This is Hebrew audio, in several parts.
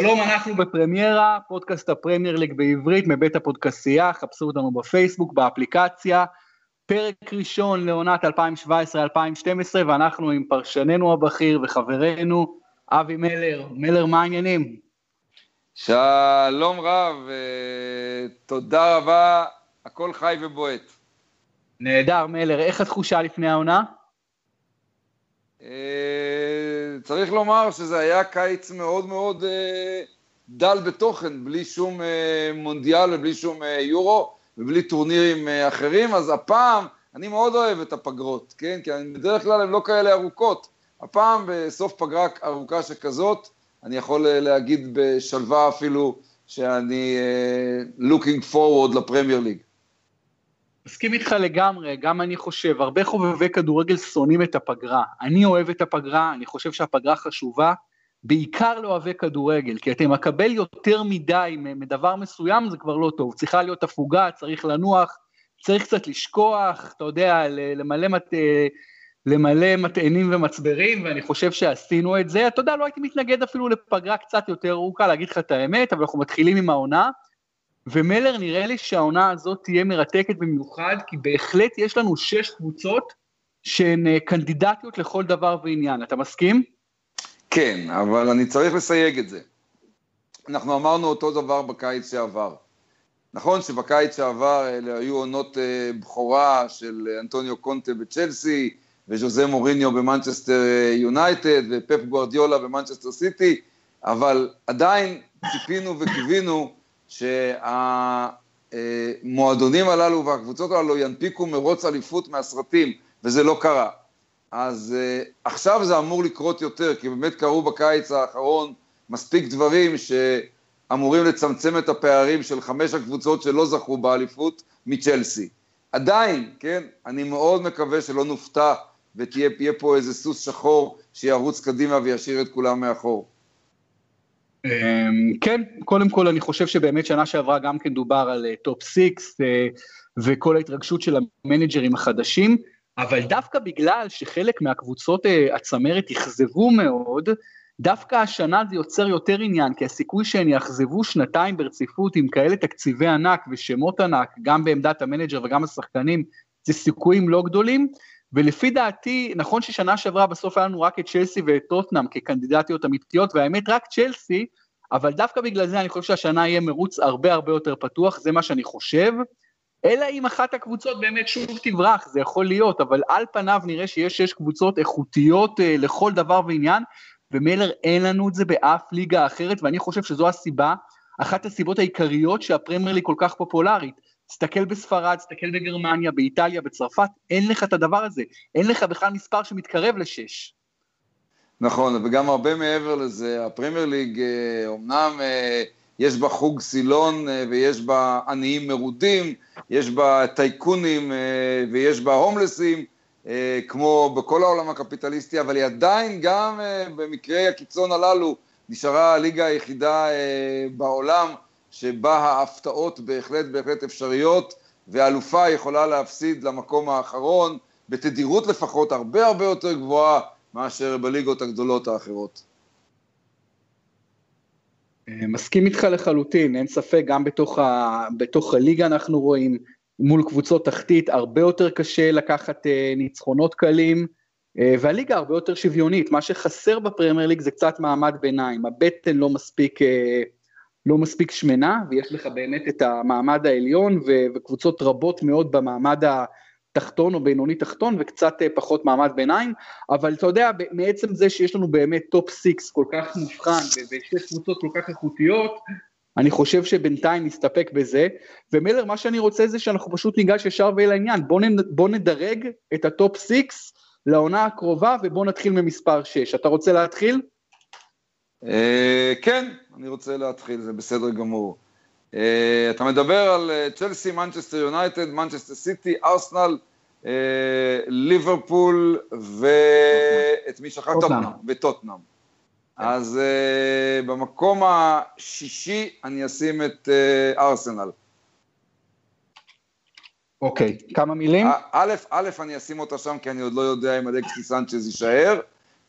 שלום, אנחנו בפרמיירה, פודקאסט הפרמייר ליג בעברית מבית הפודקסייה, חפשו אותנו בפייסבוק, באפליקציה, פרק ראשון לעונת 2017-2012, ואנחנו עם פרשננו הבכיר וחברנו אבי מלר. מלר, מה העניינים? שלום רב, אה, תודה רבה, הכל חי ובועט. נהדר, מלר, איך התחושה לפני העונה? אה, צריך לומר שזה היה קיץ מאוד מאוד אה, דל בתוכן, בלי שום מונדיאל ובלי שום יורו ובלי טורנירים אחרים, אז הפעם אני מאוד אוהב את הפגרות, כן? כי בדרך כלל הן לא כאלה ארוכות. הפעם בסוף פגרה ארוכה שכזאת, אני יכול להגיד בשלווה אפילו שאני looking forward לפרמייר ליג. מסכים איתך לגמרי, גם אני חושב, הרבה חובבי כדורגל שונאים את הפגרה. אני אוהב את הפגרה, אני חושב שהפגרה חשובה, בעיקר לאוהבי כדורגל, כי אתה מקבל יותר מדי מדבר מסוים, זה כבר לא טוב. צריכה להיות הפוגה, צריך לנוח, צריך קצת לשכוח, אתה יודע, למלא מת... למלא מטענים ומצברים, ואני חושב שעשינו את זה. אתה יודע, לא הייתי מתנגד אפילו לפגרה קצת יותר ארוכה, להגיד לך את האמת, אבל אנחנו מתחילים עם העונה, ומלר נראה לי שהעונה הזאת תהיה מרתקת במיוחד, כי בהחלט יש לנו שש קבוצות שהן אה, קנדידטיות לכל דבר ועניין. אתה מסכים? כן, אבל אני צריך לסייג את זה. אנחנו אמרנו אותו דבר בקיץ שעבר. נכון שבקיץ שעבר אלה היו עונות אה, בכורה של אנטוניו קונטה בצ'לסי, וז'וזה מוריניו במנצ'סטר יונייטד, ופפ גוארדיולה במנצ'סטר סיטי, אבל עדיין ציפינו וקיווינו שהמועדונים הללו והקבוצות הללו ינפיקו מרוץ אליפות מהסרטים, וזה לא קרה. אז uh, עכשיו זה אמור לקרות יותר, כי באמת קרו בקיץ האחרון מספיק דברים שאמורים לצמצם את הפערים של חמש הקבוצות שלא זכו באליפות עדיין, כן, אני מאוד מקווה שלא נופתע ותהיה פה איזה סוס שחור שירוץ קדימה וישאיר את כולם מאחור. אמ, כן, קודם כל אני חושב שבאמת שנה שעברה גם כן דובר על top אה, six אה, וכל ההתרגשות של המנג'רים החדשים, אבל דווקא בגלל שחלק מהקבוצות uh, הצמרת אכזבו מאוד, דווקא השנה זה יוצר יותר עניין, כי הסיכוי שהן יאכזבו שנתיים ברציפות עם כאלה תקציבי ענק ושמות ענק, גם בעמדת המנג'ר וגם השחקנים, זה סיכויים לא גדולים, ולפי דעתי, נכון ששנה שעברה בסוף היה לנו רק את צ'לסי ואת טוטנאם כקנדידטיות אמיתיות, והאמת רק צ'לסי, אבל דווקא בגלל זה אני חושב שהשנה יהיה מרוץ הרבה הרבה יותר פתוח, זה מה שאני חושב. אלא אם אחת הקבוצות באמת שוב תברח, זה יכול להיות, אבל על פניו נראה שיש שש קבוצות איכותיות אה, לכל דבר ועניין, ומילר אין לנו את זה באף ליגה אחרת, ואני חושב שזו הסיבה, אחת הסיבות העיקריות שהפרמייר ליג כל כך פופולרית. תסתכל בספרד, תסתכל בגרמניה, באיטליה, בצרפת, אין לך את הדבר הזה, אין לך בכלל מספר שמתקרב לשש. נכון, וגם הרבה מעבר לזה, הפרמייר ליג, אמנם אה, יש בה חוג סילון אה, ויש בה עניים מרודים, יש בה טייקונים אה, ויש בה הומלסים, כמו בכל העולם הקפיטליסטי, אבל היא עדיין גם במקרי הקיצון הללו נשארה הליגה היחידה בעולם שבה ההפתעות בהחלט בהחלט אפשריות, ואלופה יכולה להפסיד למקום האחרון, בתדירות לפחות הרבה הרבה יותר גבוהה מאשר בליגות הגדולות האחרות. אה, מסכים איתך לחלוטין, אין ספק, גם בתוך, ה, בתוך הליגה אנחנו רואים מול קבוצות תחתית הרבה יותר קשה לקחת אה, ניצחונות קלים, אה, והליגה הרבה יותר שוויונית, מה שחסר בפרמייר ליג זה קצת מעמד ביניים, הבטן לא מספיק לא מספיק שמנה, ויש לך באמת את המעמד העליון ו- וקבוצות רבות מאוד במעמד התחתון או בינוני תחתון וקצת אה, פחות מעמד ביניים, אבל אתה יודע, מעצם זה שיש לנו באמת top six כל כך מובחן ושתי קבוצות כל כך איכותיות, אני חושב שבינתיים נסתפק בזה, ומלר, מה שאני רוצה זה שאנחנו פשוט ניגש ישר ואל העניין, בוא, נ, בוא נדרג את ה top six לעונה הקרובה ובוא נתחיל ממספר 6. אתה רוצה להתחיל? אה, כן, אני רוצה להתחיל, זה בסדר גמור. אה, אתה מדבר על אה, צ'לסי, מנצ'סטר יונייטד, מנצ'סטר סיטי, ארסנל, ליברפול ואת מי שכחת? וטוטנאם. כן. אז במקום השישי אני אשים את ארסנל. אוקיי, כמה מילים? א', א', אני אשים אותה שם כי אני עוד לא יודע אם אלכסיס סנצ'ז יישאר,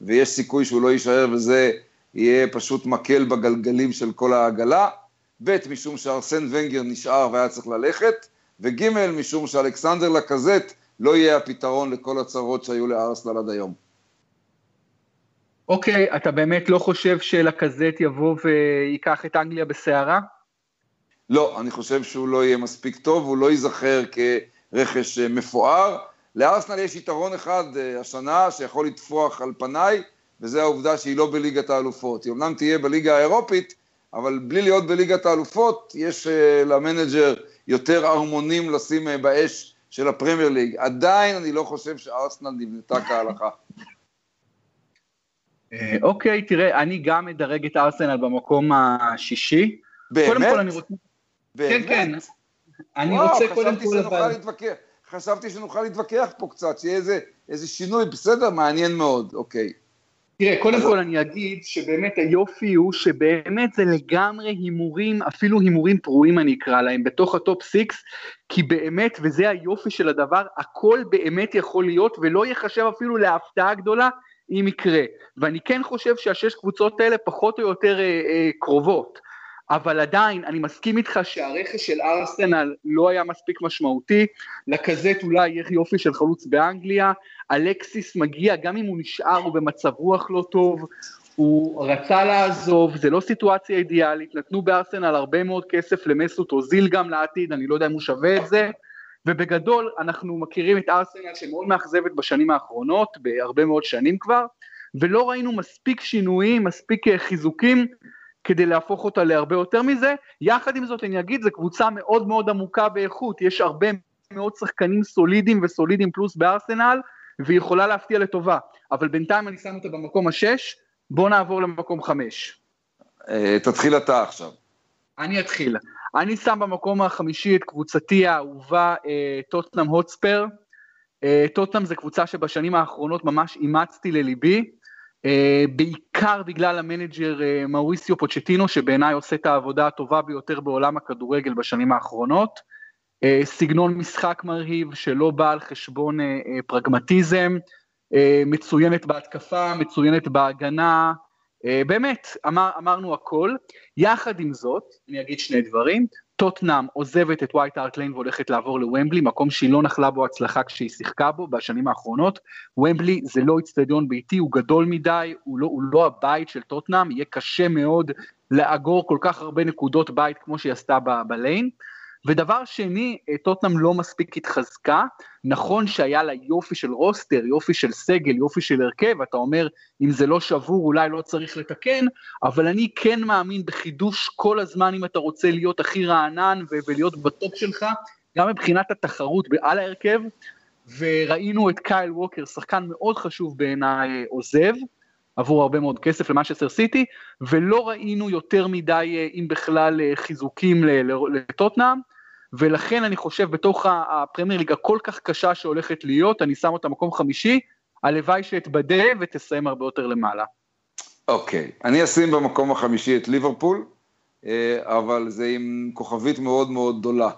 ויש סיכוי שהוא לא יישאר וזה יהיה פשוט מקל בגלגלים של כל העגלה, ב', משום שארסן ונגר נשאר והיה צריך ללכת, וג', משום שאלכסנדר לקזט לא יהיה הפתרון לכל הצרות שהיו לארסנל עד היום. אוקיי, אתה באמת לא חושב שלקזט יבוא וייקח את אנגליה בסערה? לא, אני חושב שהוא לא יהיה מספיק טוב, הוא לא ייזכר כרכש אה, מפואר. לארסנל יש יתרון אחד אה, השנה שיכול לטפוח על פניי, וזה העובדה שהיא לא בליגת האלופות. היא אמנם תהיה בליגה האירופית, אבל בלי להיות בליגת האלופות, יש אה, למנג'ר יותר ערמונים לשים באש של הפרמייר ליג. עדיין אני לא חושב שארסנל נבנתה כהלכה. אוקיי, תראה, אני גם מדרג את ארסנל במקום השישי. באמת? קודם כל אני רוצה... באמת? כן, כן. אני רוצה קודם כל אבל... להתווכח, חשבתי שנוכל להתווכח פה קצת, שיהיה איזה, איזה שינוי, בסדר, מעניין מאוד, אוקיי. תראה, קודם כל אני אגיד שבאמת היופי הוא שבאמת זה לגמרי הימורים, אפילו הימורים פרועים אני אקרא להם, בתוך ה top six, כי באמת, וזה היופי של הדבר, הכל באמת יכול להיות ולא ייחשב אפילו להפתעה גדולה אם יקרה. ואני כן חושב שהשש קבוצות האלה פחות או יותר אה, אה, קרובות. אבל עדיין, אני מסכים איתך שהרכש של ארסנל לא היה מספיק משמעותי, לקזט אולי יהיה יופי של חלוץ באנגליה, אלקסיס מגיע, גם אם הוא נשאר, הוא במצב רוח לא טוב, הוא רצה לעזוב, זה לא סיטואציה אידיאלית, נתנו בארסנל הרבה מאוד כסף למסות אוזיל גם לעתיד, אני לא יודע אם הוא שווה את זה, ובגדול אנחנו מכירים את ארסנל שמאוד מאכזבת בשנים האחרונות, בהרבה מאוד שנים כבר, ולא ראינו מספיק שינויים, מספיק חיזוקים כדי להפוך אותה להרבה יותר מזה. יחד עם זאת אני אגיד, זו קבוצה מאוד מאוד עמוקה באיכות, יש הרבה מאוד שחקנים סולידיים וסולידיים פלוס בארסנל, והיא יכולה להפתיע לטובה, אבל בינתיים אני שם אותה במקום השש, בוא נעבור למקום חמש. אה, תתחיל אתה עכשיו. אני אתחיל. אני שם במקום החמישי את קבוצתי האהובה אה, טוטנאם הוטספר. אה, טוטנאם זה קבוצה שבשנים האחרונות ממש אימצתי לליבי. אה, בעיקר בגלל המנג'ר אה, מאוריסיו פוצ'טינו, שבעיניי עושה את העבודה הטובה ביותר בעולם הכדורגל בשנים האחרונות. אה, סגנון משחק מרהיב שלא בא על חשבון פרגמטיזם, מצוינת בהתקפה, מצוינת בהגנה, באמת, אמר, אמרנו הכל. יחד עם זאת, אני אגיד שני דברים, טוטנאם עוזבת את ווייט הארט ליין והולכת לעבור לוומבלי, מקום שהיא לא נחלה בו הצלחה כשהיא שיחקה בו בשנים האחרונות. וומבלי זה לא איצטדיון ביתי, הוא גדול מדי, הוא לא, הוא לא הבית של טוטנאם, יהיה קשה מאוד לאגור כל כך הרבה נקודות בית כמו שהיא עשתה בליין. ודבר שני, אה, טוטנאם לא מספיק התחזקה, נכון שהיה לה יופי של רוסטר, יופי של סגל, יופי של הרכב, אתה אומר, אם זה לא שבור אולי לא צריך לתקן, אבל אני כן מאמין בחידוש כל הזמן אם אתה רוצה להיות הכי רענן ולהיות בטופ שלך, גם מבחינת התחרות על ההרכב, וראינו את קייל ווקר, שחקן מאוד חשוב בעיניי, אה, עוזב, עבור הרבה מאוד כסף למנצ'סטר סיטי, ולא ראינו יותר מדי, אה, אם בכלל, חיזוקים לטוטנאם, ולכן אני חושב בתוך הפרמייר ליג הכל כך קשה שהולכת להיות, אני שם אותה מקום חמישי, הלוואי שאתבדה ותסיים הרבה יותר למעלה. אוקיי, okay. אני אשים במקום החמישי את ליברפול, אה, אבל זה עם כוכבית מאוד מאוד גדולה.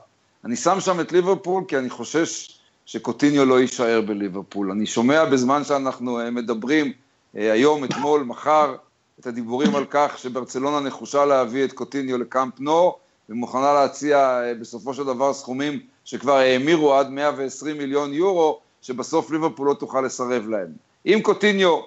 אני שם שם את ליברפול כי אני חושש שקוטיניו לא יישאר בליברפול. אני שומע בזמן שאנחנו אה, מדברים, אה, היום, אתמול, מחר, את הדיבורים על כך שברצלונה נחושה להביא את קוטיניו לקאמפ נו, ומוכנה להציע אה, בסופו של דבר סכומים שכבר האמירו עד 120 מיליון יורו, שבסוף ליברפול לא תוכל לסרב להם. אם קוטיניו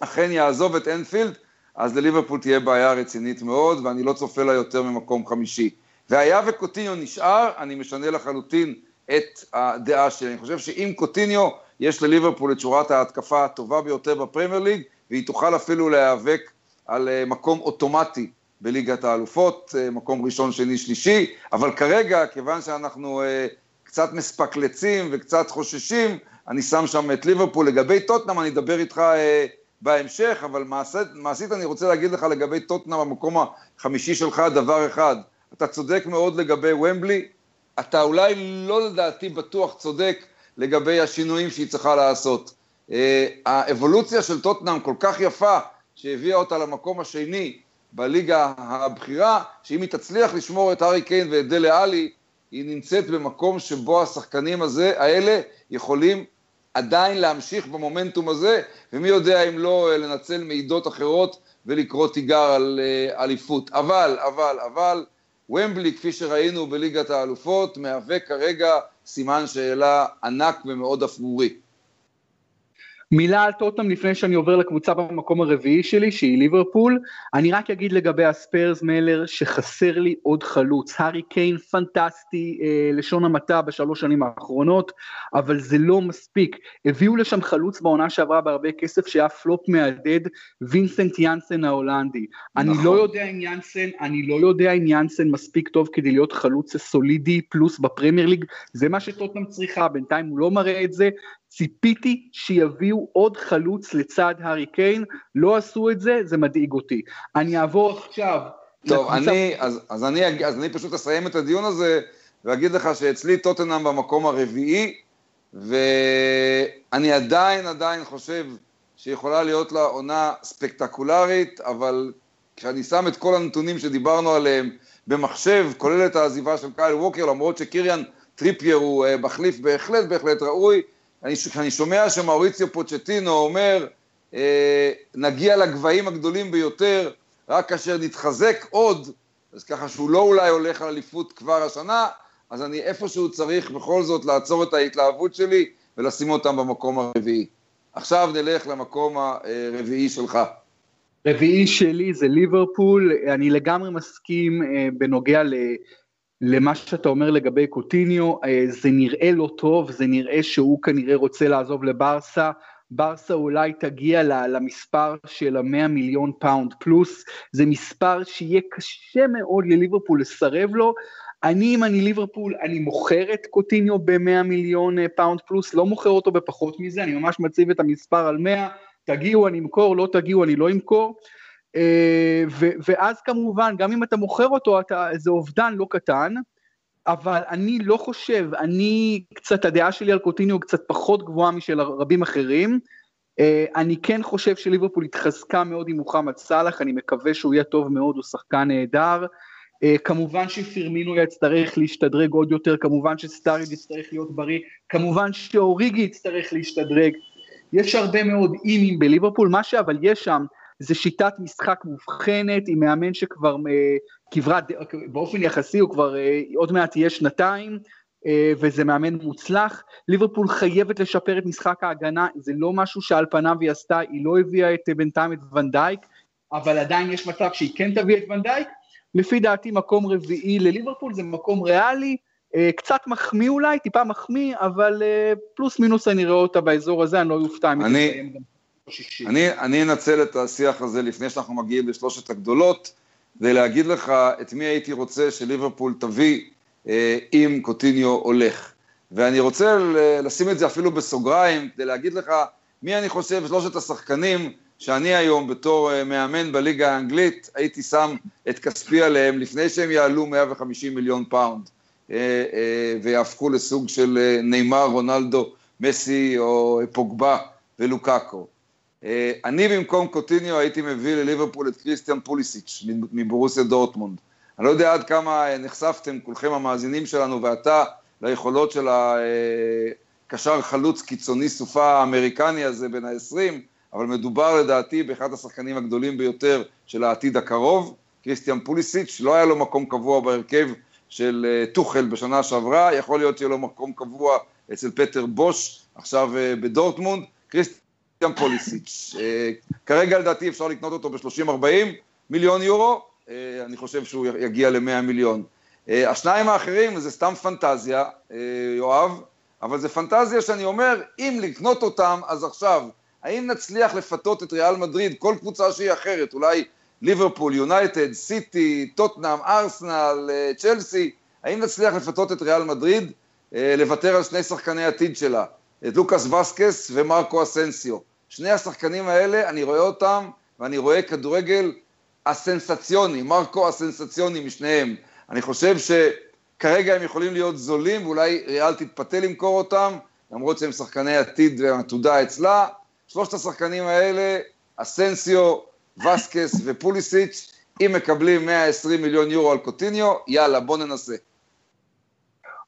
אכן יעזוב את אנפילד, אז לליברפול תהיה בעיה רצינית מאוד, ואני לא צופה לה יותר ממקום חמישי. והיה וקוטיניו נשאר, אני משנה לחלוטין את הדעה שלי. אני חושב שאם קוטיניו, יש לליברפול את שורת ההתקפה הטובה ביותר בפרמייר ליג, והיא תוכל אפילו להיאבק על אה, מקום אוטומטי בליגת האלופות, אה, מקום ראשון, שני, שלישי, אבל כרגע, כיוון שאנחנו אה, קצת מספקלצים וקצת חוששים, אני שם שם את ליברפול. לגבי טוטנאם, אני אדבר איתך אה, בהמשך, אבל מעשית, מעשית אני רוצה להגיד לך לגבי טוטנאם, המקום החמישי שלך, דבר אחד, אתה צודק מאוד לגבי ומבלי, אתה אולי לא לדעתי בטוח צודק לגבי השינויים שהיא צריכה לעשות. האבולוציה של טוטנאם כל כך יפה, שהביאה אותה למקום השני, בליגה הבכירה, שאם היא תצליח לשמור את הארי קיין ואת דלה עלי, היא נמצאת במקום שבו השחקנים הזה, האלה יכולים עדיין להמשיך במומנטום הזה, ומי יודע אם לא לנצל מעידות אחרות ולקרוא תיגר על אליפות. אבל, אבל, אבל, ומבלי, כפי שראינו בליגת האלופות, מהווה כרגע סימן שאלה ענק ומאוד אפרורי. מילה על טוטנאם לפני שאני עובר לקבוצה במקום הרביעי שלי, שהיא ליברפול. אני רק אגיד לגבי הספרס מלר, שחסר לי עוד חלוץ. הארי קיין פנטסטי, אה, לשון המעטה בשלוש שנים האחרונות, אבל זה לא מספיק. הביאו לשם חלוץ בעונה שעברה בהרבה כסף, שהיה פלופ מהדהד, וינסנט יאנסן ההולנדי. נכון. אני לא יודע אם יאנסן, אני לא יודע אם יאנסן מספיק טוב כדי להיות חלוץ סולידי פלוס בפרמייר ליג, זה מה שטוטנאם צריכה, בינתיים הוא לא מראה את זה. ציפיתי שיביאו עוד חלוץ לצד הארי קיין, לא עשו את זה, זה מדאיג אותי. אני אעבור עכשיו... טוב, אני, אז, אז, אני, אז אני פשוט אסיים את הדיון הזה ואגיד לך שאצלי טוטנאם במקום הרביעי, ואני עדיין עדיין חושב שיכולה להיות לה עונה ספקטקולרית, אבל כשאני שם את כל הנתונים שדיברנו עליהם במחשב, כולל את העזיבה של קייל ווקר, למרות שקיריאן טריפייר הוא אה, מחליף בהחלט בהחלט ראוי, כשאני שומע שמאוריציו פוצ'טינו אומר, אה, נגיע לגבהים הגדולים ביותר רק כאשר נתחזק עוד, אז ככה שהוא לא אולי הולך על אליפות כבר השנה, אז אני איפשהו צריך בכל זאת לעצור את ההתלהבות שלי ולשים אותם במקום הרביעי. עכשיו נלך למקום הרביעי שלך. רביעי שלי זה ליברפול, אני לגמרי מסכים אה, בנוגע ל... למה שאתה אומר לגבי קוטיניו, אה, זה נראה לא טוב, זה נראה שהוא כנראה רוצה לעזוב לברסה, ברסה אולי תגיע למספר של המאה מיליון פאונד פלוס, זה מספר שיהיה קשה מאוד לליברפול לסרב לו. אני, אם אני ליברפול, אני מוכר את קוטיניו ב-100 מיליון אה, פאונד פלוס, לא מוכר אותו בפחות מזה, אני ממש מציב את המספר על 100, תגיעו אני אמכור, לא תגיעו אני לא אמכור. אה, ואז כמובן, גם אם אתה מוכר אותו, אתה, זה אובדן לא קטן, אבל אני לא חושב, אני קצת, הדעה שלי על קוטיניו קצת פחות גבוהה משל רבים אחרים. אה, אני כן חושב שליברפול התחזקה מאוד עם מוחמד סאלח, אני מקווה שהוא יהיה טוב מאוד, הוא שחקן נהדר. Uh, כמובן שפירמינו יצטרך להשתדרג עוד יותר, כמובן שסטאריד יצטרך להיות בריא, כמובן שאוריגי יצטרך להשתדרג. יש הרבה מאוד אימים בליברפול, מה שאבל יש שם זה שיטת משחק מובחנת עם מאמן שכבר אה, כברת, באופן יחסי הוא כבר אה, עוד מעט יהיה שנתיים, אה, וזה מאמן מוצלח. ליברפול חייבת לשפר את משחק ההגנה, זה לא משהו שעל פניו היא עשתה, היא לא הביאה את, בינתיים את ונדייק, אבל עדיין יש מצב שהיא כן תביא את ונדייק. לפי דעתי מקום רביעי לליברפול זה מקום ריאלי, קצת מחמיא אולי, טיפה מחמיא, אבל פלוס מינוס אני רואה אותה באזור הזה, אני לא אופתע אם היא תסיים גם. אני, אני אנצל את השיח הזה לפני שאנחנו מגיעים לשלושת הגדולות, כדי להגיד לך את מי הייתי רוצה שליברפול תביא אה, אם קוטיניו הולך. ואני רוצה לשים את זה אפילו בסוגריים, כדי להגיד לך מי אני חושב שלושת השחקנים שאני היום בתור אה, מאמן בליגה האנגלית, הייתי שם את כספי עליהם לפני שהם יעלו 150 מיליון פאונד אה, אה, ויהפכו לסוג של אה, נאמר, רונלדו, מסי או פוגבה ולוקאקו. אה, אני במקום קוטיניו הייתי מביא לליברפול את קריסטיאן פוליסיץ' מבורוסיה דורטמונד. אני לא יודע עד כמה אה, נחשפתם כולכם המאזינים שלנו ואתה ליכולות של הקשר חלוץ קיצוני סופה האמריקני הזה בין ה-20, אבל מדובר לדעתי באחד השחקנים הגדולים ביותר של העתיד הקרוב. קריסטיאן פוליסיץ', לא היה לו מקום קבוע בהרכב של אה, טוחל בשנה שעברה, יכול להיות שיהיה לו מקום קבוע אצל פטר בוש, עכשיו בדורטמונד. קריסטיאן גם פוליסיץ'. אה, כרגע לדעתי אפשר לקנות אותו ב-30-40 מיליון יורו, אה, אני חושב שהוא יגיע ל-100 מיליון. אה, השניים האחרים זה סתם פנטזיה, יואב, אבל זה פנטזיה שאני אומר, אם לקנות אותם, אז עכשיו, האם נצליח לפתות את ריאל מדריד, כל קבוצה שהיא אחרת, אולי ליברפול, יונייטד, סיטי, טוטנאם, ארסנל, צ'לסי, האם נצליח לפתות את ריאל מדריד לוותר על שני שחקני עתיד שלה, את לוקאס וסקס ומרקו אסנסיו. שני השחקנים האלה, אני רואה אותם, ואני רואה כדורגל הסנסציוני, מרקו הסנסציוני משניהם. אני חושב שכרגע הם יכולים להיות זולים, ואולי ריאל תתפתה למכור אותם, למרות שהם שחקני עתיד ועתודה אצלה. שלושת השחקנים האלה, אסנסיו, וסקס ופוליסיץ', אם מקבלים 120 מיליון יורו על קוטיניו, יאללה, בוא ננסה.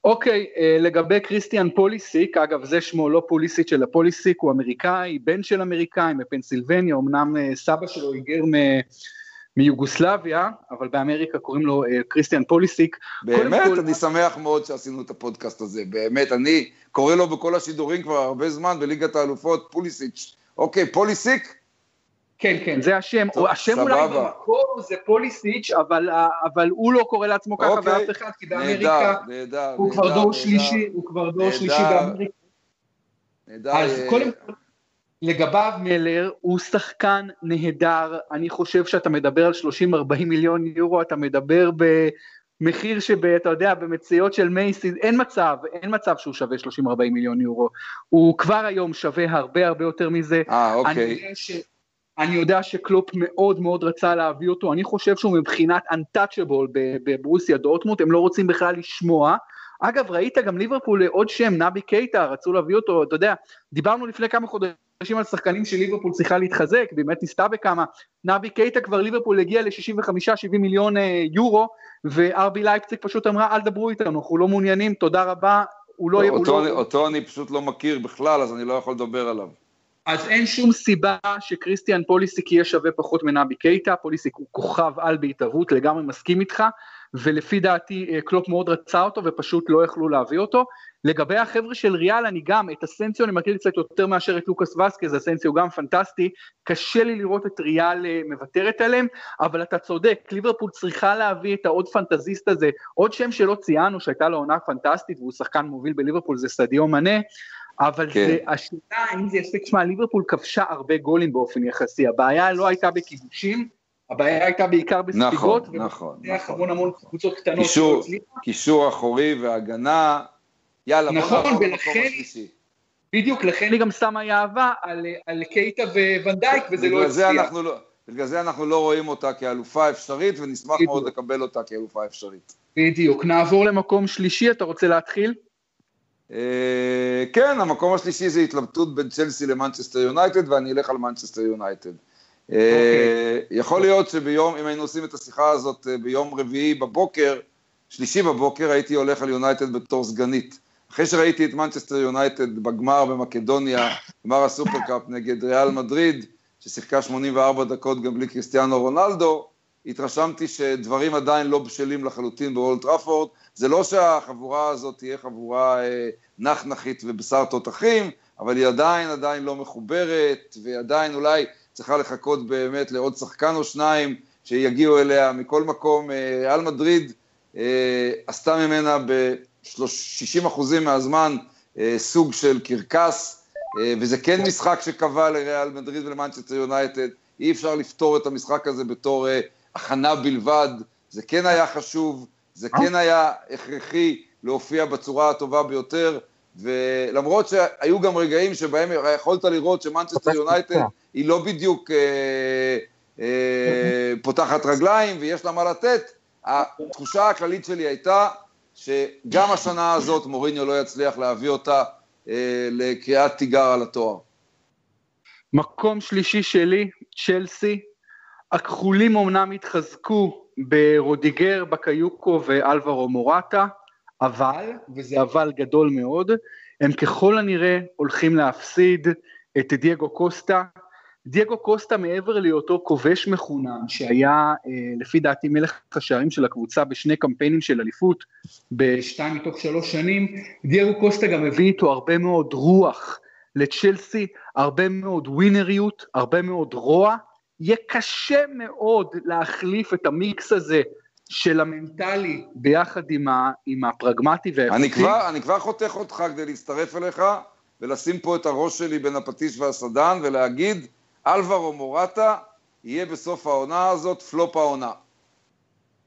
אוקיי, אה, לגבי קריסטיאן פוליסיק, אגב זה שמו לא פוליסיק אלא פוליסיק, הוא אמריקאי, בן של אמריקאי מפנסילבניה, אמנם אה, סבא שלו היגר מיוגוסלביה, אבל באמריקה קוראים לו קריסטיאן פוליסיק. באמת? כל... אני שמח מאוד שעשינו את הפודקאסט הזה, באמת, אני קורא לו בכל השידורים כבר הרבה זמן בליגת האלופות, פוליסיץ'. אוקיי, פוליסיק? כן, כן, זה השם, טוב, השם סבבה. אולי במקור זה פוליסיץ', אבל, אבל הוא לא קורא לעצמו ככה אוקיי. ואף אחד, כי באמריקה נהדר, נהדר, הוא כבר דור שלישי, הוא כבר דור שלישי באמריקה. נהדר. אז אה... קודם כל, לגביו מלר הוא שחקן נהדר, אני חושב שאתה מדבר על 30-40 מיליון יורו, אתה מדבר במחיר שאתה יודע, במציאות של מייסיס, אין מצב, אין מצב שהוא שווה 30-40 מיליון יורו, הוא כבר היום שווה הרבה הרבה יותר מזה. אה, אוקיי. אני ש... אני יודע שקלופ מאוד מאוד רצה להביא אותו, אני חושב שהוא מבחינת untouchable בברוסיה דורטמוט, הם לא רוצים בכלל לשמוע. אגב, ראית גם ליברפול עוד שם, נבי קייטה, רצו להביא אותו, אתה יודע, דיברנו לפני כמה חודשים על שחקנים שליברפול צריכה להתחזק, באמת ניסתה בכמה, נבי קייטה כבר ליברפול הגיע ל-65-70 מיליון אה, יורו, וארבי לייפציג פשוט אמרה, אל דברו איתנו, אנחנו לא מעוניינים, תודה רבה, הוא לא... אותו, לא... אותו אני פשוט לא מכיר בכלל, אז אני לא יכול לדבר עליו. אז אין שום סיבה שקריסטיאן פוליסיק יהיה שווה פחות מנבי קייטה, פוליסיק הוא כוכב על בהתהוות, לגמרי מסכים איתך, ולפי דעתי אה, קלופ מאוד רצה אותו ופשוט לא יכלו להביא אותו. לגבי החבר'ה של ריאל, אני גם, את אסנסיו אני מכיר קצת יותר מאשר את לוקאס וסקז, אסנסיו גם פנטסטי, קשה לי לראות את ריאל אה, מוותרת עליהם, אבל אתה צודק, ליברפול צריכה להביא את העוד פנטזיסט הזה, עוד שם שלא ציינו שהייתה לו עונה פנטסטית והוא שחקן מוביל בליברפול זה סדיו מנה, אבל כן. זה, השאלה אם זה יספיק, שמע, ליברפול כבשה הרבה גולים באופן יחסי, הבעיה לא הייתה בכיבושים, הבעיה הייתה בעיקר בספיגות, נכון, נכון, נכון. המון המון קבוצות קטנות. קישור, קישור אחורי והגנה, יאללה, נכון, בוא נעבור למקום השלישי. בדיוק, לכן היא גם שמה יהבה על, על קייטה וונדייק, וזה לא הצליח. לא, בגלל זה אנחנו לא רואים אותה כאלופה אפשרית, ונשמח בדיוק. מאוד לקבל אותה כאלופה אפשרית. בדיוק, נעבור למקום שלישי, אתה רוצה להתחיל? אה, כן, המקום השלישי זה התלבטות בין צ'לסי למנצ'סטר יונייטד, ואני אלך על מנצ'סטר יונייטד. אוקיי. אה, אוקיי. יכול להיות שביום, אם היינו עושים את השיחה הזאת אה, ביום רביעי בבוקר, שלישי בבוקר, הייתי הולך על יונייטד בתור סגנית. אחרי שראיתי את מנצ'סטר יונייטד בגמר במקדוניה, גמר הסופרקאפ נגד ריאל מדריד, ששיחקה 84 דקות גם בלי קריסטיאנו רונלדו, התרשמתי שדברים עדיין לא בשלים לחלוטין באולד טראפורד. זה לא שהחבורה הזאת תהיה חבורה אה, נחנחית ובשר תותחים, אבל היא עדיין עדיין לא מחוברת, והיא עדיין אולי צריכה לחכות באמת לעוד שחקן או שניים שיגיעו אליה מכל מקום. אה, על מדריד אה, עשתה ממנה ב-60% מהזמן אה, סוג של קרקס, אה, וזה כן משחק שקבע לריאל מדריד ולמנצ'סטר יונייטד, אי אפשר לפתור את המשחק הזה בתור אה, הכנה בלבד, זה כן היה חשוב, זה אה? כן היה הכרחי להופיע בצורה הטובה ביותר, ולמרות שהיו גם רגעים שבהם יכולת לראות שמנצ'סטר יונייטד היא לא בדיוק אה, אה, פותחת רגליים ויש לה מה לתת, התחושה הכללית שלי הייתה שגם השנה הזאת מוריניו לא יצליח להביא אותה אה, לקריאת תיגר על התואר. מקום שלישי שלי, צ'לסי, הכחולים אמנם התחזקו ברודיגר, בקיוקו ואלברו מורטה, אבל, וזה אבל גדול מאוד, הם ככל הנראה הולכים להפסיד את דייגו קוסטה. דייגו קוסטה מעבר להיותו כובש מחונן, שהיה אה, לפי דעתי מלך השערים של הקבוצה בשני קמפיינים של אליפות בשתיים מתוך שלוש שנים, דייגו קוסטה גם הביא איתו הרבה מאוד רוח לצ'לסי, הרבה מאוד ווינריות, הרבה מאוד רוע, יהיה קשה מאוד להחליף את המיקס הזה של המנטלי ביחד עם, ה, עם הפרגמטי והאיכותי. אני כבר, אני כבר חותך אותך כדי להצטרף אליך ולשים פה את הראש שלי בין הפטיש והסדן ולהגיד, אלברו מורטה יהיה בסוף העונה הזאת פלופ העונה.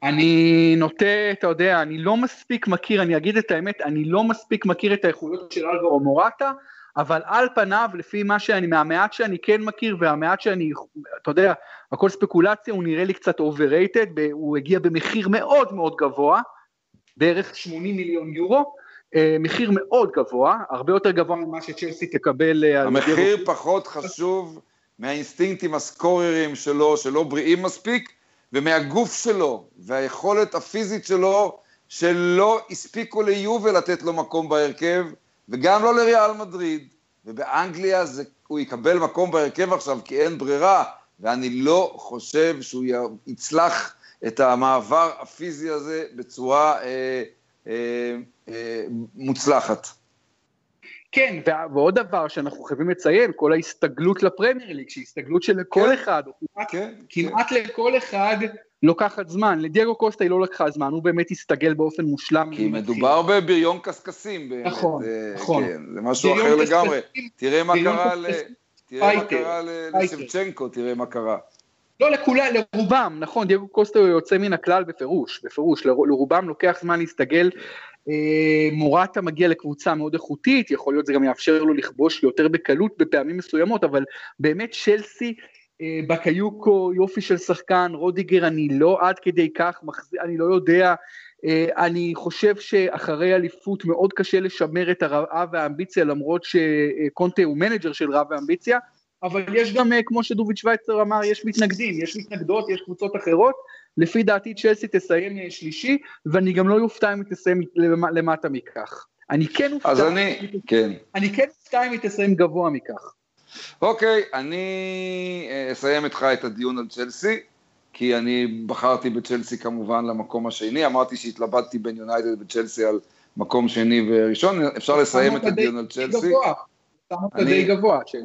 אני נוטה, אתה יודע, אני לא מספיק מכיר, אני אגיד את האמת, אני לא מספיק מכיר את האיכויות של אלברו מורטה, אבל על פניו, לפי מה שאני, מהמעט שאני כן מכיר והמעט שאני, אתה יודע, הכל ספקולציה, הוא נראה לי קצת overrated, הוא הגיע במחיר מאוד מאוד גבוה, בערך 80 מיליון יורו, אה, מחיר מאוד גבוה, הרבה יותר גבוה ממה שצ'לסי תקבל. אה, המחיר פחות חשוב מהאינסטינקטים הסקוררים שלו, שלא בריאים מספיק, ומהגוף שלו, והיכולת הפיזית שלו שלא הספיקו ליובל לתת לו מקום בהרכב, וגם לא לריאל מדריד, ובאנגליה זה, הוא יקבל מקום בהרכב עכשיו כי אין ברירה, ואני לא חושב שהוא יצלח את המעבר הפיזי הזה בצורה אה, אה, אה, מוצלחת. כן, ועוד דבר שאנחנו חייבים לציין, כל ההסתגלות לפרמייר ליג, שהיא הסתגלות שלכל כן, אחד, כמעט, כן, כמעט כן. לכל אחד לוקחת זמן. לדייגו קוסטה היא לא לקחה זמן, הוא באמת הסתגל באופן מושלם. כי מדובר בבריון קשקשים באמת. נכון, אה, נכון. כן, זה משהו אחר לגמרי. תראה מה קרה ל... תראה מה קרה לשבצ'נקו, תראה מה קרה. לא לכולם, לרובם, נכון, דייגו קוסטה הוא יוצא מן הכלל בפירוש, בפירוש, לרובם לוקח זמן להסתגל. אה, מורטה מגיע לקבוצה מאוד איכותית, יכול להיות זה גם יאפשר לו לכבוש יותר בקלות בפעמים מסוימות, אבל באמת צ'לסי, בקיוקו, יופי של שחקן, רודיגר אני לא עד כדי כך, אני לא יודע, אה, אני חושב שאחרי אליפות מאוד קשה לשמר את הרעב והאמביציה למרות שקונטה הוא מנג'ר של רעב והאמביציה, אבל יש גם, אה, כמו שדוביד שווייצר אמר, יש מתנגדים, יש מתנגדות, יש קבוצות אחרות. לפי דעתי צ'לסי תסיים אה, שלישי, ואני גם לא אופתע אם היא תסיים למטה מכך. אני כן אופתע, אז אני, כן. אני כן אופתע אם היא תסיים גבוה מכך. אוקיי, אני אה, אסיים איתך את הדיון על צ'לסי, כי אני בחרתי בצ'לסי כמובן למקום השני, אמרתי שהתלבטתי בין יונייטד וצ'לסי על מקום שני וראשון, אפשר לסיים את הדיון על צ'לסי. שמת אותה די גבוה, צ'לסי.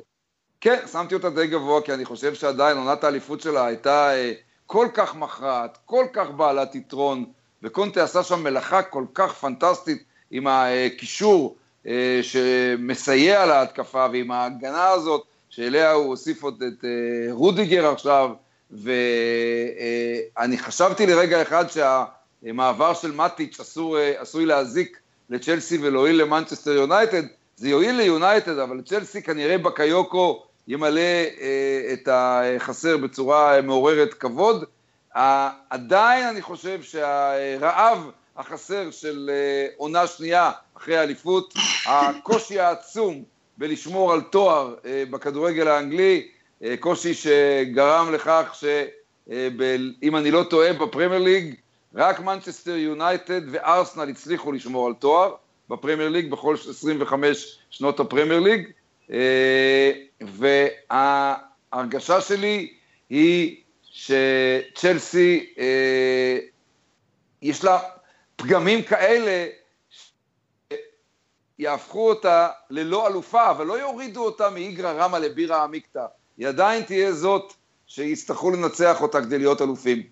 כן, שמתי אותה די גבוה, כי אני חושב שעדיין עונת האליפות שלה הייתה אה, כל כך מכרעת, כל כך בעלת יתרון, וקונטה עשה שם מלאכה כל כך פנטסטית עם הקישור אה, שמסייע להתקפה, ועם ההגנה הזאת, שאליה הוא הוסיף עוד את אה, רודיגר עכשיו, ואני חשבתי לרגע אחד שהמעבר של מטיץ' עשוי להזיק לצ'לסי ולהועיל למנצ'סטר יונייטד, זה יועיל ליונייטד, אבל צ'לסי כנראה בקיוקו ימלא אה, את החסר בצורה מעוררת כבוד. עדיין אני חושב שהרעב החסר של אה, עונה שנייה אחרי האליפות, הקושי העצום בלשמור על תואר אה, בכדורגל האנגלי, קושי שגרם לכך שאם אני לא טועה בפרמייר ליג, רק מנצ'סטר יונייטד וארסנל הצליחו לשמור על תואר בפרמייר ליג בכל 25 שנות הפרמייר ליג. אה, וההרגשה שלי היא שצ'לסי, אה, יש לה פגמים כאלה שיהפכו אותה ללא אלופה, אבל לא יורידו אותה מאיגרא רמא לבירא עמיקתא. היא עדיין תהיה זאת שיצטרכו לנצח אותה כדי להיות אלופים.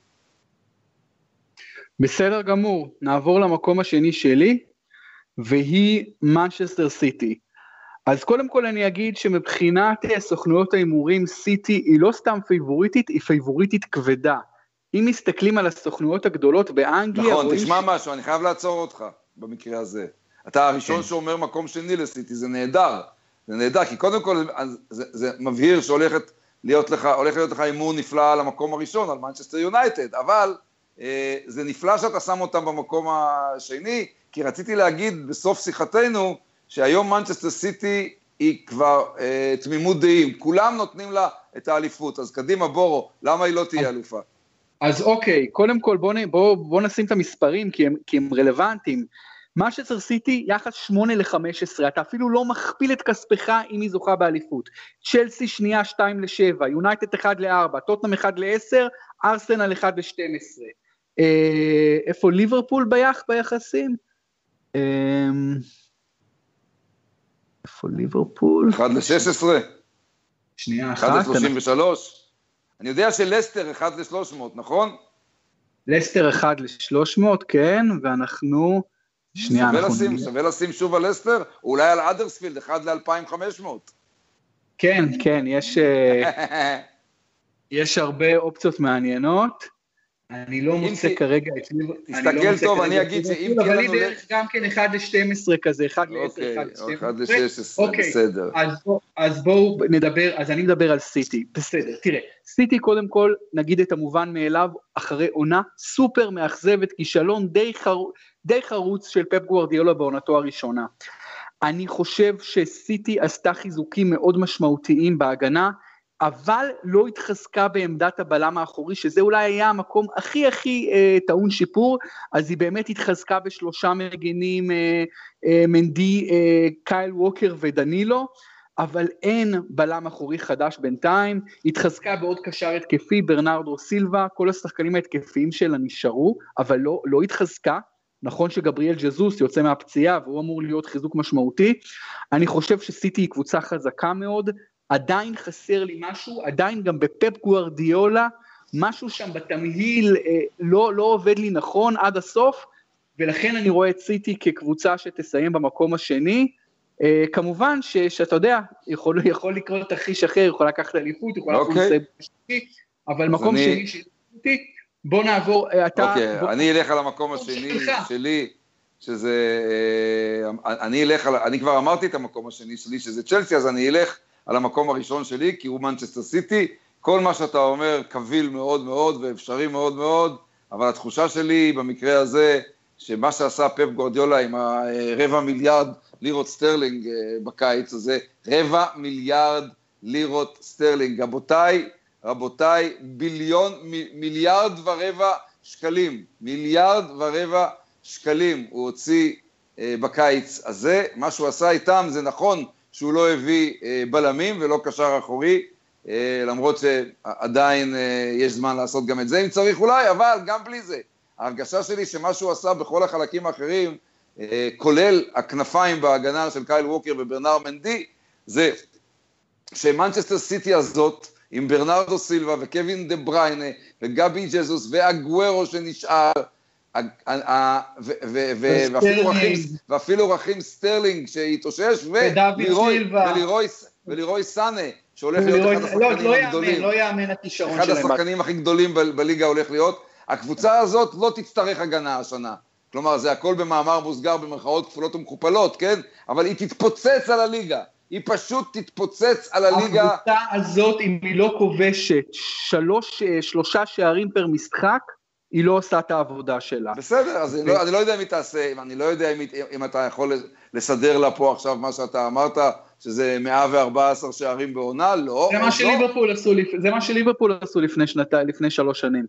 בסדר גמור, נעבור למקום השני שלי, והיא מנצ'סטר סיטי. אז קודם כל אני אגיד שמבחינת סוכנויות ההימורים, סיטי היא לא סתם פייבוריטית, היא פייבוריטית כבדה. אם מסתכלים על הסוכנויות הגדולות באנגליה... נכון, תשמע ש... משהו, אני חייב לעצור אותך במקרה הזה. אתה הראשון כן. שאומר מקום שני לסיטי, זה נהדר. זה נהדר, כי קודם כל זה, זה מבהיר שהולכת להיות לך, הולך להיות לך הימור נפלא על המקום הראשון, על מנצ'סטר יונייטד, אבל אה, זה נפלא שאתה שם אותם במקום השני, כי רציתי להגיד בסוף שיחתנו, שהיום מנצ'סטר סיטי היא כבר אה, תמימות דעים, כולם נותנים לה את האליפות, אז קדימה בורו, למה היא לא תהיה אלופה? אז אוקיי, קודם כל בוא, בוא, בוא נשים את המספרים כי הם, כי הם רלוונטיים. מנצ'סטר סיטי יחס 8 ל-15, אתה אפילו לא מכפיל את כספך אם היא זוכה באליפות. צ'לסי שנייה 2 ל-7, יונייטד 1 ל-4, טוטנאם 1 ל-10, ארסנל 1 ל-12. אה, איפה ליברפול ביח, ביחסים? אה, איפה ליברפול? 1 ל-16. שנייה אחת. 1 ל-33. אני יודע שלסטר 1 ל-300, נכון? לסטר 1 ל-300, כן, ואנחנו... שנייה, שווה אנחנו... לשים, שווה לשים שוב על לסטר, אולי על אדרספילד, 1 ל-2500. כן, כן, יש... אה, יש הרבה אופציות מעניינות. אני לא מוצא כרגע את ליברפול. תסתכל טוב, אני אגיד שאם תהיה לנו... אבל היא בערך גם כן 1 ל-12 כזה, 1 ל-10, 1 ל-12. בסדר. אז בואו נדבר, אז אני מדבר על סיטי, בסדר. תראה, סיטי קודם כל, נגיד את המובן מאליו, אחרי עונה סופר מאכזבת, כישלון די חרוץ של פפ גוורדיאלה בעונתו הראשונה. אני חושב שסיטי עשתה חיזוקים מאוד משמעותיים בהגנה, אבל לא התחזקה בעמדת הבלם האחורי, שזה אולי היה המקום הכי הכי אה, טעון שיפור, אז היא באמת התחזקה בשלושה מגנים, אה, אה, מנדי, אה, קייל ווקר ודנילו, אבל אין בלם אחורי חדש בינתיים, התחזקה בעוד קשר התקפי, ברנרדו סילבה, כל השחקנים ההתקפיים שלה נשארו, אבל לא, לא התחזקה, נכון שגבריאל ג'זוס יוצא מהפציעה והוא אמור להיות חיזוק משמעותי, אני חושב שסיטי היא קבוצה חזקה מאוד, עדיין חסר לי משהו, עדיין גם בפפ גוארדיולה, משהו שם בתמהיל אה, לא, לא עובד לי נכון עד הסוף, ולכן אני רואה את סיטי כקבוצה שתסיים במקום השני. אה, כמובן ש, שאתה יודע, יכול, יכול לקרות תרחיש אחר, יכול לקחת אליפות, יכול לקחת אוקיי. שני, אבל מקום אני... שני של סיטי, בוא נעבור, אה, אתה... אוקיי, בוא... אני אלך על המקום השני שלך. שלי, שזה... אה, אני אלך על... אני כבר אמרתי את המקום השני שלי, שזה צ'לסי, אז אני אלך על המקום הראשון שלי, כי הוא מנצ'סטר סיטי. כל מה שאתה אומר קביל מאוד מאוד ואפשרי מאוד מאוד, אבל התחושה שלי במקרה הזה, שמה שעשה פפ גורדיולה עם הרבע מיליארד לירות סטרלינג אה, בקיץ הזה, רבע מיליארד לירות סטרלינג. רבותיי, רבותיי, ביליון, מ- מיליארד ורבע שקלים, מיליארד ורבע שקלים הוא הוציא אה, בקיץ הזה. מה שהוא עשה איתם זה נכון שהוא לא הביא אה, בלמים ולא קשר אחורי, אה, למרות שעדיין אה, יש זמן לעשות גם את זה אם צריך אולי, אבל גם בלי זה. ההרגשה שלי שמה שהוא עשה בכל החלקים האחרים, כולל הכנפיים בהגנה של קייל ווקר וברנר מנדי, זה שמנצ'סטר סיטי הזאת, עם ברנרדו סילבה וקווין דה בריינה וגבי ג'זוס ואגוורו שנשאר, ואפילו רחים- סטרלינג שהתאושש, ולירוי- סאנה, שהולך להיות אחד לא, השחקנים לא הגדולים. לא יאמן הכישרון אחד שלהם. השחקנים הכי גדולים בליגה הולך להיות. הקבוצה הזאת לא תצטרך הגנה השנה. כלומר, זה הכל במאמר מוסגר במרכאות כפולות ומכופלות, כן? אבל היא תתפוצץ על הליגה. היא פשוט תתפוצץ על הליגה. הקבוצה הזאת, אם היא לא כובשת שלוש, אה, שלושה שערים פר משחק, היא לא עושה את העבודה שלה. בסדר, אז אני לא, אני לא יודע אם היא תעשה, אני לא יודע אם, אם אתה יכול לסדר לה פה עכשיו מה שאתה אמרת, שזה 114 שערים בעונה, לא. זה מה לא. שליברפול עשו, לפ- זה מה שליברפול עשו לפני שנתיים, לפני שלוש שנים.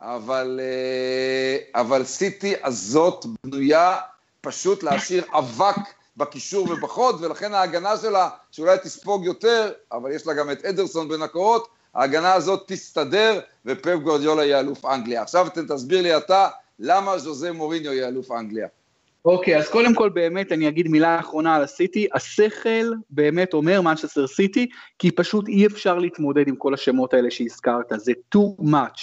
אבל, אה, אבל סיטי הזאת בנויה פשוט להשאיר אבק בקישור ובחוד, ולכן ההגנה שלה, שאולי תספוג יותר, אבל יש לה גם את אדרסון בין הקורות, ההגנה הזאת תסתדר, ופפ גורדיולה יהיה אלוף אנגליה. עכשיו תסביר לי אתה, למה ז'וזה מוריניו יהיה אלוף אנגליה. אוקיי, אז קודם כל באמת אני אגיד מילה אחרונה על הסיטי, השכל באמת אומר מנצ'סטר סיטי, כי פשוט אי אפשר להתמודד עם כל השמות האלה שהזכרת, זה too much,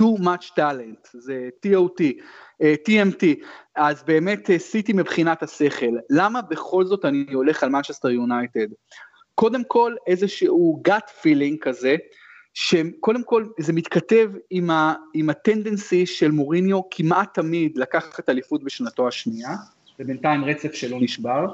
too much talent, זה TOT, אה, TMT, אז באמת אה, סיטי מבחינת השכל, למה בכל זאת אני הולך על מנצ'סטר יונייטד? קודם כל איזשהו gut feeling כזה, שקודם כל זה מתכתב עם, ה, עם הטנדנסי של מוריניו כמעט תמיד לקחת אליפות בשנתו השנייה, ובינתיים רצף שלא נשבר.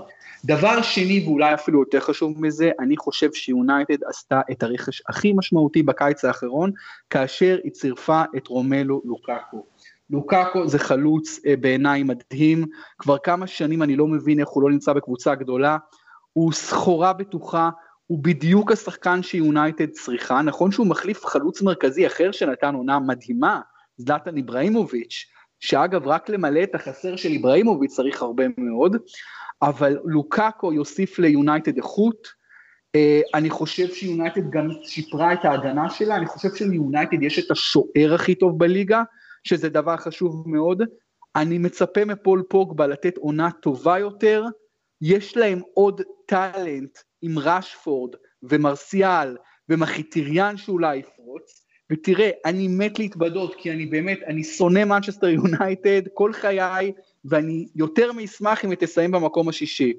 דבר שני, ואולי אפילו יותר חשוב מזה, אני חושב שיונייטד עשתה את הרכש הכי משמעותי בקיץ האחרון, כאשר היא צירפה את רומלו לוקאקו. לוקאקו זה חלוץ אה, בעיניי מדהים, כבר כמה שנים אני לא מבין איך הוא לא נמצא בקבוצה גדולה, הוא סחורה בטוחה, הוא בדיוק השחקן שיונייטד צריכה, נכון שהוא מחליף חלוץ מרכזי אחר שנתן עונה מדהימה, זלטן איבראימוביץ', שאגב רק למלא את החסר של איבראימוביץ' צריך הרבה מאוד, אבל לוקאקו יוסיף ליונייטד איכות, אה, אני חושב שיונייטד גם שיפרה את ההגנה שלה, אני חושב שליונייטד יש את השוער הכי טוב בליגה, שזה דבר חשוב מאוד, אני מצפה מפול פוגבה לתת עונה טובה יותר, יש להם עוד טאלנט עם רשפורד ומרסיאל ומחיטיריאן שאולי יפרוץ, ותראה, אני מת להתבדות, כי אני באמת, אני שונא מנצ'סטר יונייטד כל חיי, ואני יותר מאשמח אם היא תסיים במקום השישי.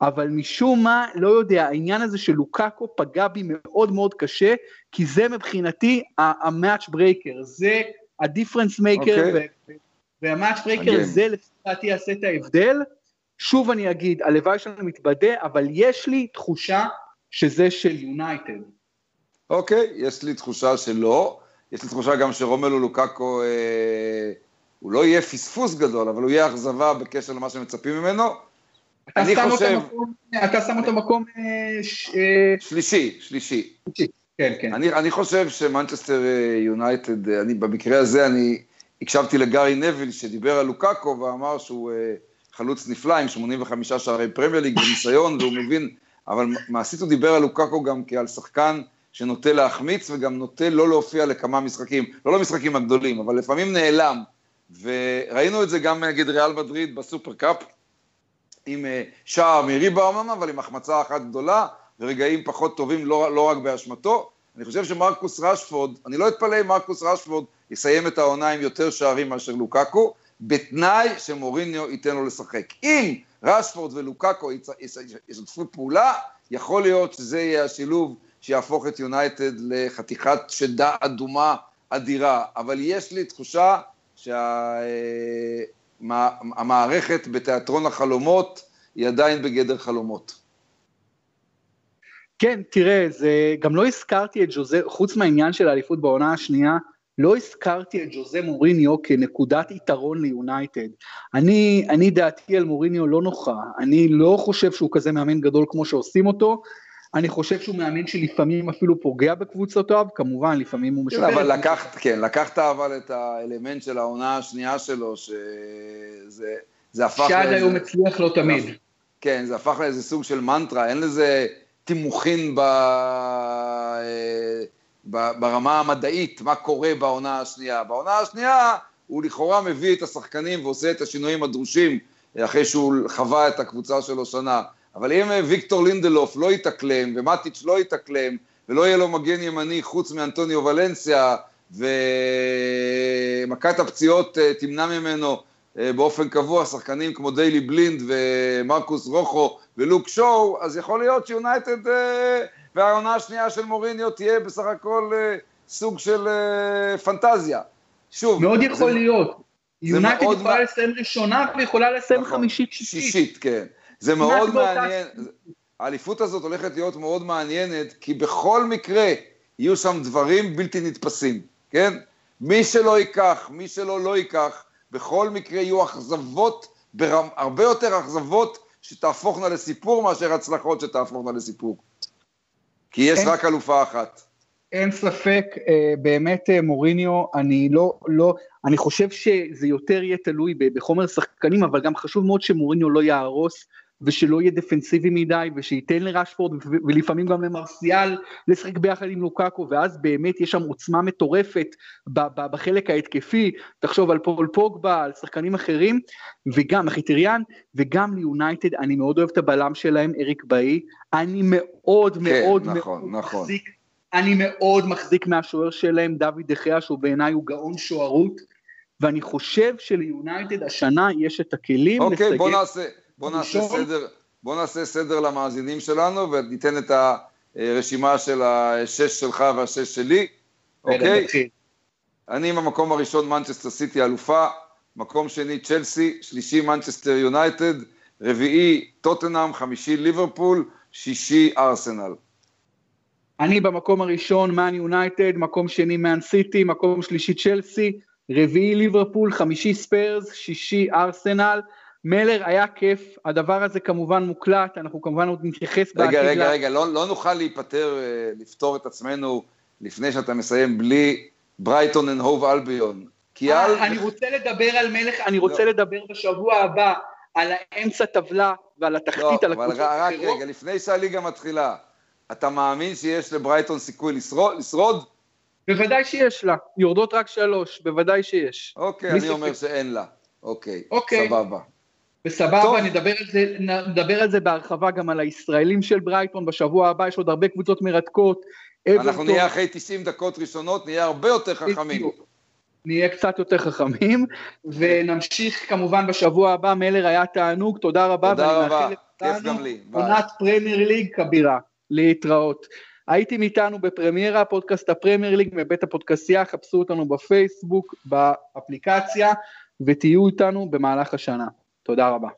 אבל משום מה, לא יודע, העניין הזה של לוקאקו פגע בי מאוד מאוד קשה, כי זה מבחינתי ה match breaker, זה ה difference maker. וה match breaker. זה לדעתי יעשה את ההבדל. שוב אני אגיד, הלוואי שאני מתבדה, אבל יש לי תחושה שזה של יונייטד. אוקיי, יש לי תחושה שלא. יש לי תחושה גם שרומלו לוקאקו, אה, הוא לא יהיה פספוס גדול, אבל הוא יהיה אכזבה בקשר למה שמצפים ממנו. אני חושב- מקום- אתה שם אותו מקום אה, ש- אה, שלישי, שלישי. כן, כן. אני, אני חושב שמנצ'סטר יונייטד, אני במקרה הזה, אני הקשבתי לגארי נוויל שדיבר על לוקאקו ואמר שהוא חלוץ נפלא עם 85 שערי פרמייר ליג בניסיון, והוא מבין, אבל מעשית הוא דיבר על לוקאקו גם כעל שחקן שנוטה להחמיץ וגם נוטה לא להופיע לכמה משחקים, לא למשחקים הגדולים, אבל לפעמים נעלם. וראינו את זה גם נגד ריאל מדריד בסופר קאפ, עם אה, שער מריבאום, אבל עם החמצה אחת גדולה, ורגעים פחות טובים לא, לא רק באשמתו. אני חושב שמרקוס רשפורד, אני לא אתפלא אם מרקוס רשפורד יסיים את העונה עם יותר שערים מאשר לוקאקו, בתנאי שמוריניו ייתן לו לשחק. אם רשפורד ולוקאקו ישתפו פעולה, יכול להיות שזה יהיה השילוב שיהפוך את יונייטד לחתיכת שדה אדומה אדירה, אבל יש לי תחושה שהמערכת שה... בתיאטרון החלומות היא עדיין בגדר חלומות. כן, תראה, זה, גם לא הזכרתי את ג'וזה, חוץ מהעניין של האליפות בעונה השנייה, לא הזכרתי את ג'וזה מוריניו כנקודת יתרון ליונייטד. אני, אני דעתי על מוריניו לא נוחה, אני לא חושב שהוא כזה מאמן גדול כמו שעושים אותו, אני חושב שהוא מאמן שלפעמים אפילו פוגע בקבוצותיו, כמובן לפעמים הוא משפר. אבל לקחת, כן, לקחת אבל את האלמנט של העונה השנייה שלו, שזה זה הפך לאיזה... שעד היום הצליח לא תמיד. כן, זה הפך לאיזה סוג של מנטרה, אין לזה תימוכין ב... אה, ברמה המדעית, מה קורה בעונה השנייה. בעונה השנייה הוא לכאורה מביא את השחקנים ועושה את השינויים הדרושים אחרי שהוא חווה את הקבוצה שלו שנה. אבל אם אה, ויקטור לינדלוף לא יתאקלם, ומטיץ' לא יתאקלם, ולא יהיה לו מגן ימני חוץ מאנטוניו ולנסיה, ומכת הפציעות אה, תמנע ממנו אה, באופן קבוע שחקנים כמו דיילי בלינד ומרקוס רוחו ולוק שואו, אז יכול להיות שיונייטד והעונה השנייה של מוריניו תהיה בסך הכל סוג של פנטזיה. שוב, מאוד יכול זה, להיות. יונייטד יכולה לסיים ראשונה ויכולה לסיים נכון, חמישית שישית. שישית, כן. זה מאוד מעניין, האליפות הזאת הולכת להיות מאוד מעניינת, כי בכל מקרה יהיו שם דברים בלתי נתפסים, כן? מי שלא ייקח, מי שלא לא ייקח, בכל מקרה יהיו אכזבות, ברמ... הרבה יותר אכזבות שתהפוכנה לסיפור מאשר הצלחות שתהפוכנה לסיפור. כי יש אין, רק אלופה אחת. אין ספק, אה, באמת אה, מוריניו, אני לא, לא, אני חושב שזה יותר יהיה תלוי בחומר שחקנים, אבל גם חשוב מאוד שמוריניו לא יהרוס ושלא יהיה דפנסיבי מדי, ושייתן לרשפורד ולפעמים גם למרסיאל לשחק ביחד עם לוקאקו, ואז באמת יש שם עוצמה מטורפת בחלק ההתקפי, תחשוב על פול פוגבה, על שחקנים אחרים, וגם אחיטריאן, וגם ליונייטד, אני מאוד אוהב את הבלם שלהם, אריק באי, אני מאוד כן, מאוד נכון, מאוד נכון. מחזיק, אני מאוד מחזיק מהשוער שלהם, דוד דה חאה, שהוא בעיניי הוא גאון שוערות, ואני חושב שליונייטד השנה יש את הכלים אוקיי, לסגל... בוא נעשה... בוא נעשה סדר, בוא נעשה סדר למאזינים שלנו וניתן את הרשימה של השש שלך והשש שלי, אוקיי? אני במקום הראשון מנצ'סטר סיטי אלופה, מקום שני צ'לסי, שלישי מנצ'סטר יונייטד, רביעי טוטנאם, חמישי ליברפול, שישי ארסנל. אני במקום הראשון מאן יונייטד, מקום שני מאן סיטי, מקום שלישי צ'לסי, רביעי ליברפול, חמישי ספרס, שישי ארסנל, מלר, היה כיף, הדבר הזה כמובן מוקלט, אנחנו כמובן עוד נתייחס בעתיד. רגע, רגע, רגע, לא, לא נוכל להיפטר, אה, לפתור את עצמנו לפני שאתה מסיים בלי ברייטון אנד הוב אלביון. כי אה, על... אני רוצה לדבר על מלך, אני רוצה לא. לדבר בשבוע הבא על האמצע טבלה ועל התחתית, לא, על הקבוצות. רק רגע, לפני שהליגה מתחילה, אתה מאמין שיש לברייטון סיכוי לשרוד? לשרוד? בוודאי שיש לה, יורדות רק שלוש, בוודאי שיש. אוקיי, אני אומר שאין לה. אוקיי, אוקיי. סבבה. וסבבה, נדבר על, זה, נדבר על זה בהרחבה גם על הישראלים של ברייטון בשבוע הבא, יש עוד הרבה קבוצות מרתקות. אנחנו נהיה אחרי 90 דקות ראשונות, נהיה הרבה יותר חכמים. נהיה קצת יותר חכמים, ונמשיך כמובן בשבוע הבא, מלר היה תענוג, תודה רבה. תודה רבה, כיף גם לי. עונת פרמייר ליג כבירה, להתראות. הייתם איתנו בפרמיירה, פודקאסט הפרמייר ליג מבית הפודקסייה, חפשו אותנו בפייסבוק, באפליקציה, ותהיו איתנו במהלך השנה. תודה רבה.